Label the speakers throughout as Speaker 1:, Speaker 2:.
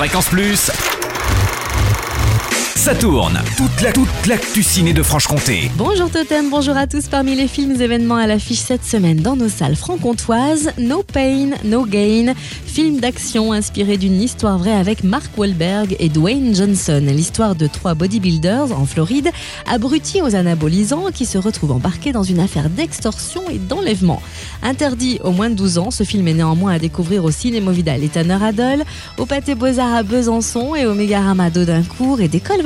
Speaker 1: Fréquence Plus. Ça tourne. Toute la toute l'actu ciné de Franche-Comté.
Speaker 2: Bonjour Totem, bonjour à tous. Parmi les films événements à l'affiche cette semaine dans nos salles franc-comtoises, No Pain, No Gain, film d'action inspiré d'une histoire vraie avec Mark Wahlberg et Dwayne Johnson. L'histoire de trois bodybuilders en Floride, abrutis aux anabolisants, qui se retrouvent embarqués dans une affaire d'extorsion et d'enlèvement. Interdit aux moins de 12 ans, ce film est néanmoins à découvrir au et Tanner Adol, au Pâté Beaux-Arts à Besançon et au Mégarama d'Audincourt et d'École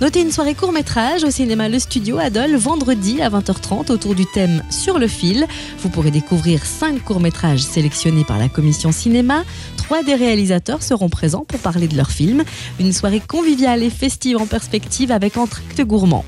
Speaker 2: Notez une soirée court-métrage au cinéma Le Studio Adol vendredi à 20h30 autour du thème Sur le fil. Vous pourrez découvrir 5 courts-métrages sélectionnés par la commission cinéma. Trois des réalisateurs seront présents pour parler de leur film. Une soirée conviviale et festive en perspective avec entracte gourmand.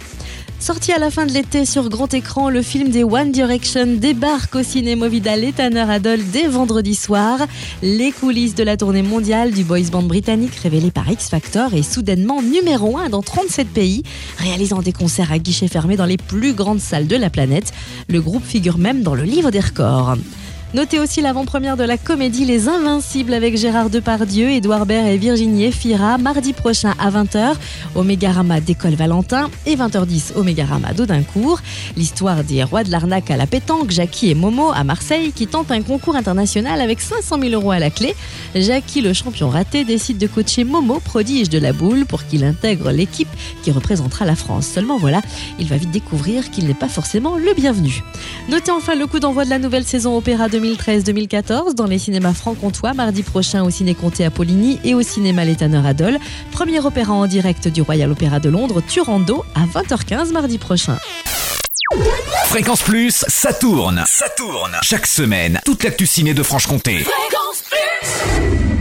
Speaker 2: Sorti à la fin de l'été sur grand écran, le film des One Direction débarque au cinéma Vidal et Tanner Adol dès vendredi soir. Les coulisses de la tournée mondiale du boys band britannique révélée par X Factor est soudainement numéro 1 dans 37 pays, réalisant des concerts à guichets fermés dans les plus grandes salles de la planète. Le groupe figure même dans le livre des records. Notez aussi l'avant-première de la comédie Les Invincibles avec Gérard Depardieu, Édouard Baird et Virginie Efira, mardi prochain à 20h au Mégarama d'École Valentin et 20h10 au Mégarama d'Audincourt. L'histoire des rois de l'arnaque à la pétanque, Jackie et Momo à Marseille, qui tentent un concours international avec 500 000 euros à la clé. Jackie, le champion raté, décide de coacher Momo, prodige de la boule, pour qu'il intègre l'équipe qui représentera la France. Seulement voilà, il va vite découvrir qu'il n'est pas forcément le bienvenu. Notez enfin le coup d'envoi de la nouvelle saison Opéra 2013-2014 dans les cinémas franc-comtois mardi prochain au Ciné Comté à Poligny et au cinéma L'Étanneur Adol. Premier opéra en direct du Royal Opéra de Londres, Turando, à 20h15 mardi prochain.
Speaker 1: Fréquence Plus, ça tourne. Ça tourne. Chaque semaine, toute l'actu ciné de Franche-Comté.
Speaker 3: Fréquence Plus